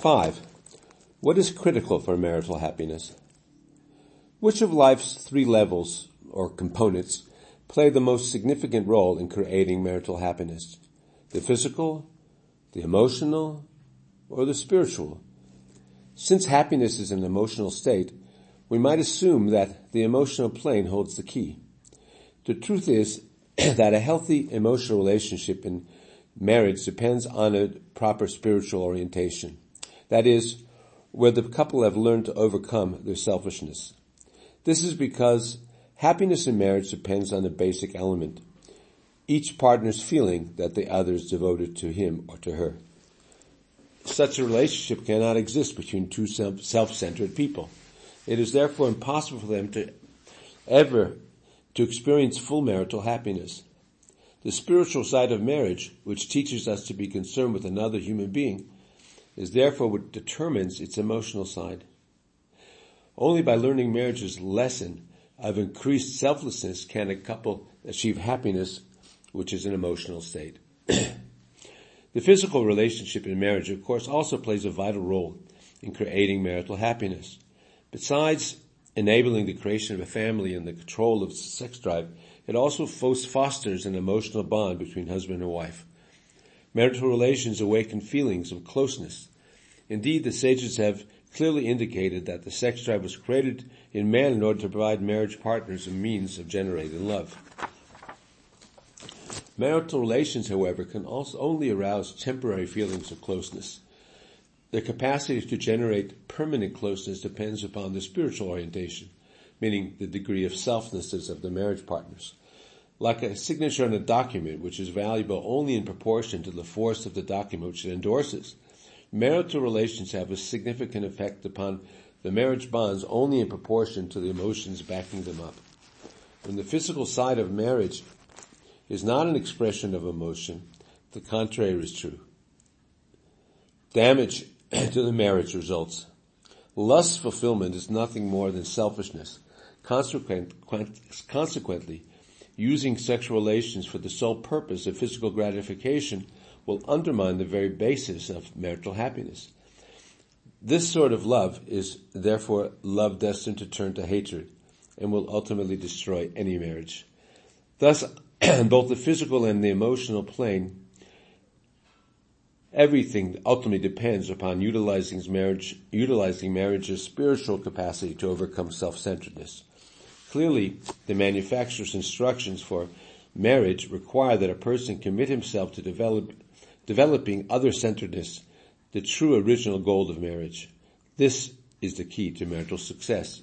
Five, what is critical for marital happiness? Which of life's three levels or components play the most significant role in creating marital happiness? The physical, the emotional, or the spiritual? Since happiness is an emotional state, we might assume that the emotional plane holds the key. The truth is that a healthy emotional relationship in marriage depends on a proper spiritual orientation. That is, where the couple have learned to overcome their selfishness. This is because happiness in marriage depends on a basic element. Each partner's feeling that the other is devoted to him or to her. Such a relationship cannot exist between two self-centered people. It is therefore impossible for them to ever to experience full marital happiness. The spiritual side of marriage, which teaches us to be concerned with another human being, is therefore what determines its emotional side. Only by learning marriage's lesson of increased selflessness can a couple achieve happiness, which is an emotional state. the physical relationship in marriage, of course, also plays a vital role in creating marital happiness. Besides enabling the creation of a family and the control of sex drive, it also fosters an emotional bond between husband and wife. Marital relations awaken feelings of closeness. Indeed, the sages have clearly indicated that the sex drive was created in man in order to provide marriage partners a means of generating love. Marital relations, however, can also only arouse temporary feelings of closeness. The capacity to generate permanent closeness depends upon the spiritual orientation, meaning the degree of selflessness of the marriage partners. Like a signature on a document, which is valuable only in proportion to the force of the document which it endorses, marital relations have a significant effect upon the marriage bonds only in proportion to the emotions backing them up. When the physical side of marriage is not an expression of emotion, the contrary is true. Damage to the marriage results. Lust fulfillment is nothing more than selfishness. Consequent, consequently, using sexual relations for the sole purpose of physical gratification will undermine the very basis of marital happiness. This sort of love is therefore love destined to turn to hatred and will ultimately destroy any marriage. Thus, both the physical and the emotional plane everything ultimately depends upon utilizing marriage, utilizing marriage's spiritual capacity to overcome self-centeredness. Clearly, the manufacturer's instructions for marriage require that a person commit himself to develop, developing other-centeredness, the true original goal of marriage. This is the key to marital success.